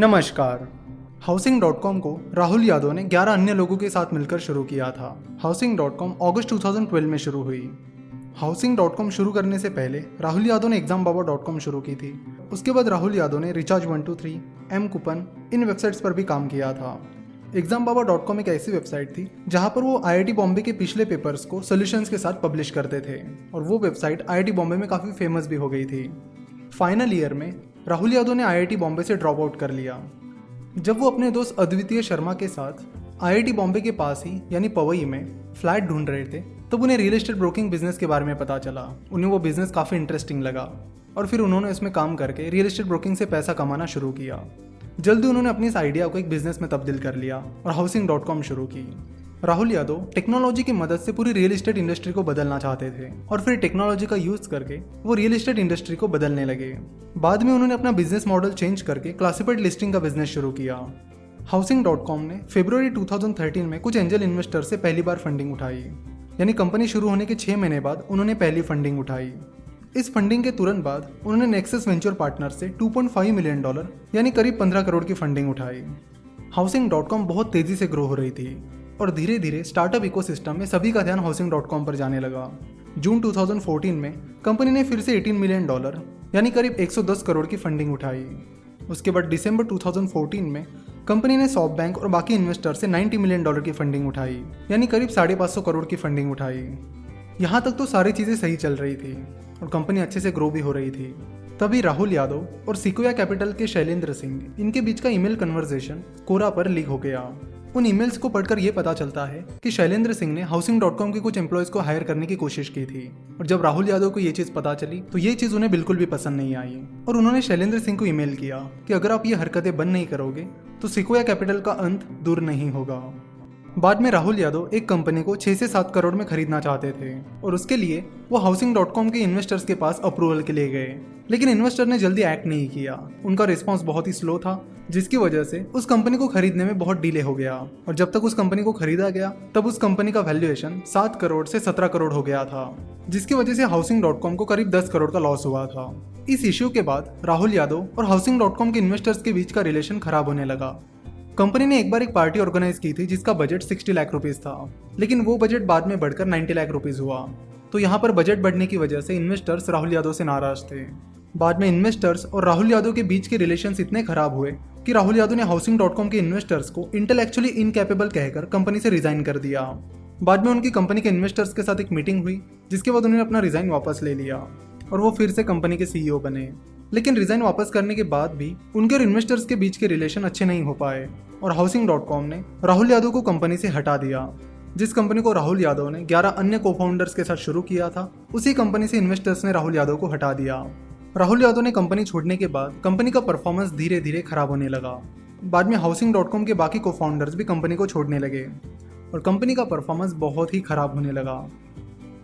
नमस्कार। Housing dot com को राहुल यादव ने 11 अन्य लोगों के साथ मिलकर शुरू किया था। हाउसिंग डॉट कॉम अगस्त 2012 में शुरू हुई। हाउसिंग डॉट कॉम शुरू करने से पहले राहुल यादव ने एग्ज़ाम बाबा डॉट कॉम शुरू की थी। उसके बाद राहुल यादव ने recharge one two three M coupon इन वेबसाइट्स पर भी काम किया था। एग्ज़ाम बाबा डॉट कॉम एक ऐसी वेबसाइट थी, जहाँ पर वो आईआईटी बॉम्बे के पिछले पेपर्स को सोल्यूशंस के साथ पब्लिश करते थे। और वो वेबसाइट आईआईटी बॉम्बे में काफ़ी फ़ेमस भी हो गई थी। फाइनल ईयर में राहुल यादव ने आईआईटी बॉम्बे से ड्रॉप आउट कर लिया। जब वो अपने दोस्त अद्वितीय शर्मा के साथ आईआईटी बॉम्बे के पास ही, यानी पवई में, फ्लैट ढूंढ रहे थे, तब उन्हें रियल एस्टेट ब्रोकिंग बिज़नेस के बारे में पता चला। उन्हें वो बिज़नेस काफ़ी इंटरेस्टिंग लगा। और फिर उन्होंने इसमें काम करके रियल एस्टेट ब्रोकिंग से पैसा कमाना शुरू किया। जल्दी उन्होंने अपनी इस आइडिया को एक बिज़नेस में तब्दील कर लिया और हाउसिंग डॉट कॉम शुरू की। राहुल यादव टेक्नोलॉजी की मदद से पूरी रियल एस्टेट इंडस्ट्री को बदलना चाहते थे और फिर टेक्नोलॉजी का यूज़ करके वो रियल एस्टेट इंडस्ट्री को बदलने लगे। बाद में उन्होंने अपना बिज़नेस मॉडल चेंज करके क्लासिफाइड लिस्टिंग का बिज़नेस शुरू किया। हाउसिंग डॉट कॉम ने फरवरी 2013 में कुछ एंजल इन्वेस्टर से पहली बार फंडिंग उठाई। यानी कंपनी शुरू होने के छह महीने बाद उन्होंने पहली फंडिंग उठाई। इस फंडिंग के तुरंत बाद उन्होंने नेक्सस वेंचर पार्टनर से 2.5 मिलियन डॉलर यानी करीब 15 करोड़ की फंडिंग उठाई। हाउसिंग डॉट कॉम बहुत तेज़ी से ग्रो हो रही थी। और धीरे धीरे स्टार्टअप इकोसिस्टम में सभी का ध्यान हाउसिंग डॉट कॉम पर जाने लगा। जून 2014 में कंपनी ने फिर से 18 मिलियन डॉलर यानी करीब 110 करोड़ की फंडिंग उठाई। उसके बाद दिसंबर 2014 में कंपनी ने सॉफ्ट बैंक और बाकी इन्वेस्टर से 90 मिलियन डॉलर की फंडिंग उठाई, यानी करीब साढ़े पाँच सौ करोड़ की फंडिंग उठाई। यहाँ तक तो सारी चीज़ें सही चल रही थी और कंपनी अच्छे से ग्रो भी हो रही थी। तभी राहुल यादव और सिकोया कैपिटल के शैलेंद्र सिंह, इनके बीच का ईमेल कन्वर्सेशन कोरा पर लीक हो गया। उन ईमेल्स को पढ़कर यह पता चलता है कि शैलेंद्र सिंह ने हाउसिंग डॉट कॉम के कुछ एम्प्लॉयज़ को हायर करने की कोशिश की थी। और जब राहुल यादव को ये चीज़ पता चली तो ये चीज़ उन्हें बिल्कुल भी पसंद नहीं आई। और उन्होंने शैलेंद्र सिंह को ईमेल किया कि अगर आप ये हरकतें बंद नहीं करोगे तो सिकोया कैपिटल का अंत दूर नहीं होगा। बाद में राहुल यादव एक कंपनी को छह से सात करोड़ में खरीदना चाहते थे और उसके लिए वो हाउसिंग डॉट कॉम के इन्वेस्टर्स के पास अप्रूवल के लिए गए। लेकिन इन्वेस्टर ने जल्दी एक्ट नहीं किया। उनका रिस्पॉन्स बहुत ही स्लो था, जिसकी वजह से उस कंपनी को खरीदने में बहुत डिले हो गया। और जब तक उस कंपनी को खरीदा गया, तब उस कंपनी का वैल्यूएशन सात करोड़ से सत्रह करोड़ हो गया था, जिसकी वजह से हाउसिंग डॉट कॉम को करीब दस करोड़ का लॉस हुआ था। इस इश्यू के बाद राहुल यादव और हाउसिंग डॉट कॉम के इन्वेस्टर्स के बीच का रिलेशन खराब होने लगा। कंपनी ने एक बार एक पार्टी ऑर्गेनाइज की थी जिसका बजट 60 लाख रुपीस था, लेकिन वो बजट बाद में बढ़कर 90 लाख रुपीस हुआ। तो यहाँ पर बजट बढ़ने की वजह से इन्वेस्टर्स राहुल यादव से नाराज़ थे। बाद में इन्वेस्टर्स और राहुल यादव के बीच के रिलेशन इतने खराब हुए कि राहुल यादव ने हाउसिंग डॉट कॉम के इन्वेस्टर्स को इंटेलेक्चुअली इनकेपेबल कहकर कंपनी से रिजाइन कर दिया। बाद में उनकी कंपनी के इन्वेस्टर्स के साथ एक मीटिंग हुई, जिसके बाद उन्होंने अपना रिजाइन वापस ले लिया और वो फिर से कंपनी के सीईओ बने। लेकिन रिजाइन वापस करने के बाद भी उनके और इन्वेस्टर्स के बीच के रिलेशन अच्छे नहीं हो पाए। और हाउसिंग डॉट कॉम ने राहुल यादव को कंपनी से हटा दिया। जिस कंपनी को राहुल यादव ने 11 अन्य को फाउंडर्स के साथ शुरू किया था, उसी कंपनी से इन्वेस्टर्स ने राहुल यादव को हटा दिया। राहुल यादव ने कंपनी छोड़ने के बाद कंपनी का परफॉर्मेंस धीरे धीरे खराब होने लगा। बाद में हाउसिंग डॉट कॉम के बाकी को फाउंडर्स भी कंपनी को छोड़ने लगे और कंपनी का परफॉर्मेंस बहुत ही खराब होने लगा।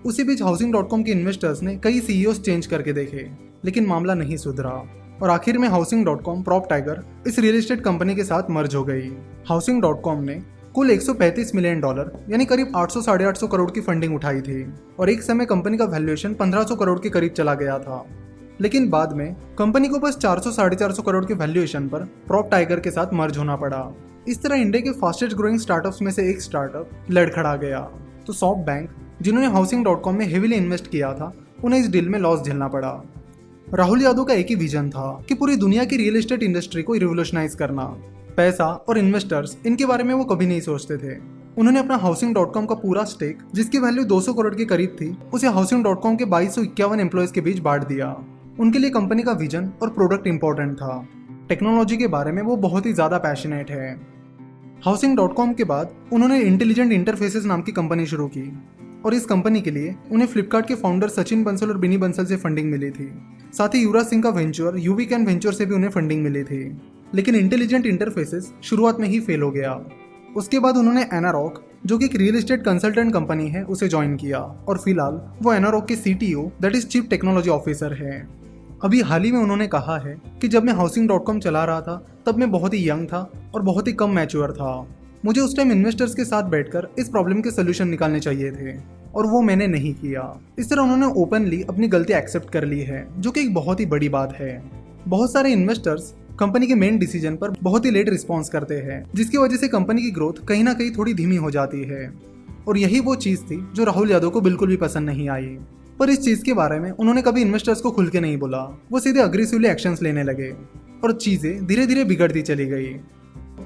उसी बीच हाउसिंग डॉट कॉम के इन्वेस्टर्स ने कई सीईओ चेंज करके देखे। लेकिन मामला नहीं सुधरा। और आखिर में housing dot com prop tiger इस रियल एस्टेट कंपनी के साथ मर्ज हो गई। हाउसिंग डॉट कॉम ने कुल 135 मिलियन डॉलर यानी करीब 800 साढ़े आठ करोड़ की फंडिंग उठाई थी। और एक समय कंपनी का वैल्यूएशन 1500 करोड़ के करीब चला गया था। लेकिन बाद में कंपनी को बस 400 साढ़े चार करोड़ के वैल्यूएशन पर प्रॉप टाइगर के साथ मर्ज होना पड़ा। इस तरह इंडिया के फास्टेस्ट ग्रोइंग स्टार्टअप्स में से एक स्टार्टअप लड़खड़ा गया। तो सॉफ्ट बैंक जिन्होंने हाउसिंग डॉट कॉम में हेवीली इन्वेस्ट किया था, उन्हें इस डील में लॉस झेलना पड़ा। राहुल यादव का एक ही विजन था कि पूरी दुनिया की रियल एस्टेट इंडस्ट्री को रिवोल्यूशनाइज करना। पैसा और इन्वेस्टर्स इनके बारे में वो कभी नहीं सोचते थे। उन्होंने अपना हाउसिंग डॉट कॉम का पूरा स्टेक जिसकी वैल्यू 200 करोड़ के करीब थी, उसे हाउसिंग डॉट कॉम के बाईस सौ इक्यावन एम्प्लॉयज़ के बीच बांट दिया। उनके लिए कंपनी का विजन और प्रोडक्ट इंपॉर्टेंट था। टेक्नोलॉजी के बारे में वो बहुत ही ज़्यादा पैशनेट है। हाउसिंग डॉट कॉम के बाद उन्होंने इंटेलिजेंट इंटरफेसेस नाम की कंपनी शुरू की, और इस कंपनी के लिए उन्हें फ्लिपकार्ट के फाउंडर सचिन बंसल और बिनी बंसल से फंडिंग मिली थी। साथ ही युवराज सिंह का वेंचर यूवी कैन वेंचर से भी उन्हें फंडिंग मिली थी। लेकिन इंटेलिजेंट इंटरफेसेस शुरुआत में ही फेल हो गया। उसके बाद उन्होंने एनारॉक जो कि एक रियल एस्टेट कंसल्टेंट कंपनी है, उसे ज्वाइन किया। और फ़िलहाल, वो एनारॉक के C T O that is chief technology officer है। अभी हाल ही में उन्होंने कहा है कि जब मैं हाउसिंग डॉट कॉम चला रहा था, तब मैं बहुत ही यंग था और बहुत ही कम मैच्योर था। मुझे उस टाइम इन्वेस्टर्स के साथ बैठकर इस प्रॉब्लम के सोल्यूशन निकालने चाहिए थे, और वो मैंने नहीं किया। इस तरह उन्होंने ओपनली अपनी गलती एक्सेप्ट कर ली है, जो कि एक बहुत ही बड़ी बात है। बहुत सारे इन्वेस्टर्स कंपनी के मेन डिसीज़न पर बहुत ही लेट रिस्पॉन्स करते हैं, जिसकी वजह से कंपनी की ग्रोथ कहीं ना कहीं थोड़ी धीमी हो जाती है। और यही वो चीज़ थी जो राहुल यादव को बिल्कुल भी पसंद नहीं आई। पर इस चीज़ के बारे में उन्होंने कभी इन्वेस्टर्स को खुल के नहीं बोला। वो सीधे अग्रेसिवली एक्शंस लेने लगे, और चीज़ें धीरे धीरे बिगड़ती चली गई।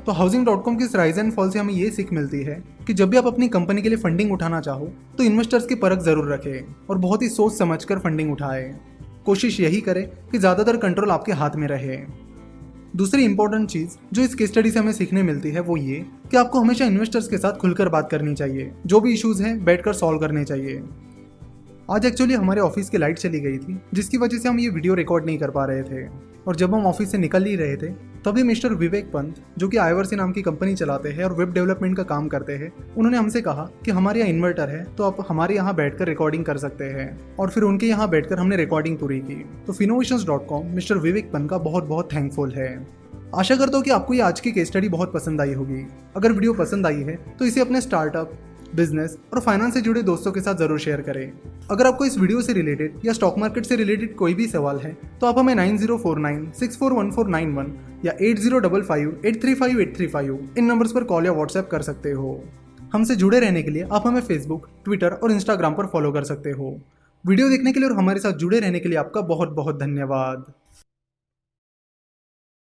तो हाउसिंग डॉट कॉम की इस राइज एंड फॉल से हमें ये सीख मिलती है कि जब भी आप अपनी कंपनी के लिए फंडिंग उठाना चाहो तो इन्वेस्टर्स की परख ज़रूर रखें और बहुत ही सोच समझ कर फंडिंग उठाए। कोशिश यही करें कि ज़्यादातर कंट्रोल आपके हाथ में रहे। दूसरी इंपॉर्टेंट चीज़ जो इस केस स्टडी से हमें सीखने मिलती है, वो ये कि आपको हमेशा इन्वेस्टर्स के साथ खुलकर बात करनी चाहिए। जो भी इश्यूज़ हैं, बैठकर सॉल्व करने चाहिए। आज एक्चुअली हमारे ऑफ़िस की लाइट चली गई थी, जिसकी वजह से हम ये वीडियो रिकॉर्ड नहीं कर पा रहे थे। और जब हम ऑफ़िस से निकल ही रहे थे तभी मिस्टर विवेक पंत, जो कि आईवर्सी नाम की कंपनी चलाते हैं और वेब डेवलपमेंट का काम करते हैं, उन्होंने हमसे कहा कि हमारे यहाँ इन्वर्टर है तो आप हमारे यहाँ बैठकर रिकॉर्डिंग कर सकते हैं। और फिर उनके यहाँ बैठकर हमने रिकॉर्डिंग पूरी की। तो Finnovation dot com Mr Vivek Pant का बहुत बहुत थैंकफुल है। आशा करता हूँ कि आपको ये आज की केस स्टडी बहुत पसंद आई होगी। अगर वीडियो पसंद आई है तो इसे अपने स्टार्टअप बिज़नेस और फाइनेंस से जुड़े दोस्तों के साथ ज़रूर शेयर करें। अगर आपको इस वीडियो से रिलेटेड या स्टॉक मार्केट से रिलेटेड कोई भी सवाल है तो आप हमें nine zero four nine six four one four nine one या eight zero double five eight three five eight three five in numbers पर कॉल या व्हाट्सएप कर सकते हो। हमसे जुड़े रहने के लिए आप हमें फेसबुक ट्विटर और इंस्टाग्राम पर फॉलो कर सकते हो। वीडियो देखने के लिए और हमारे साथ जुड़े रहने के लिए आपका बहुत बहुत धन्यवाद।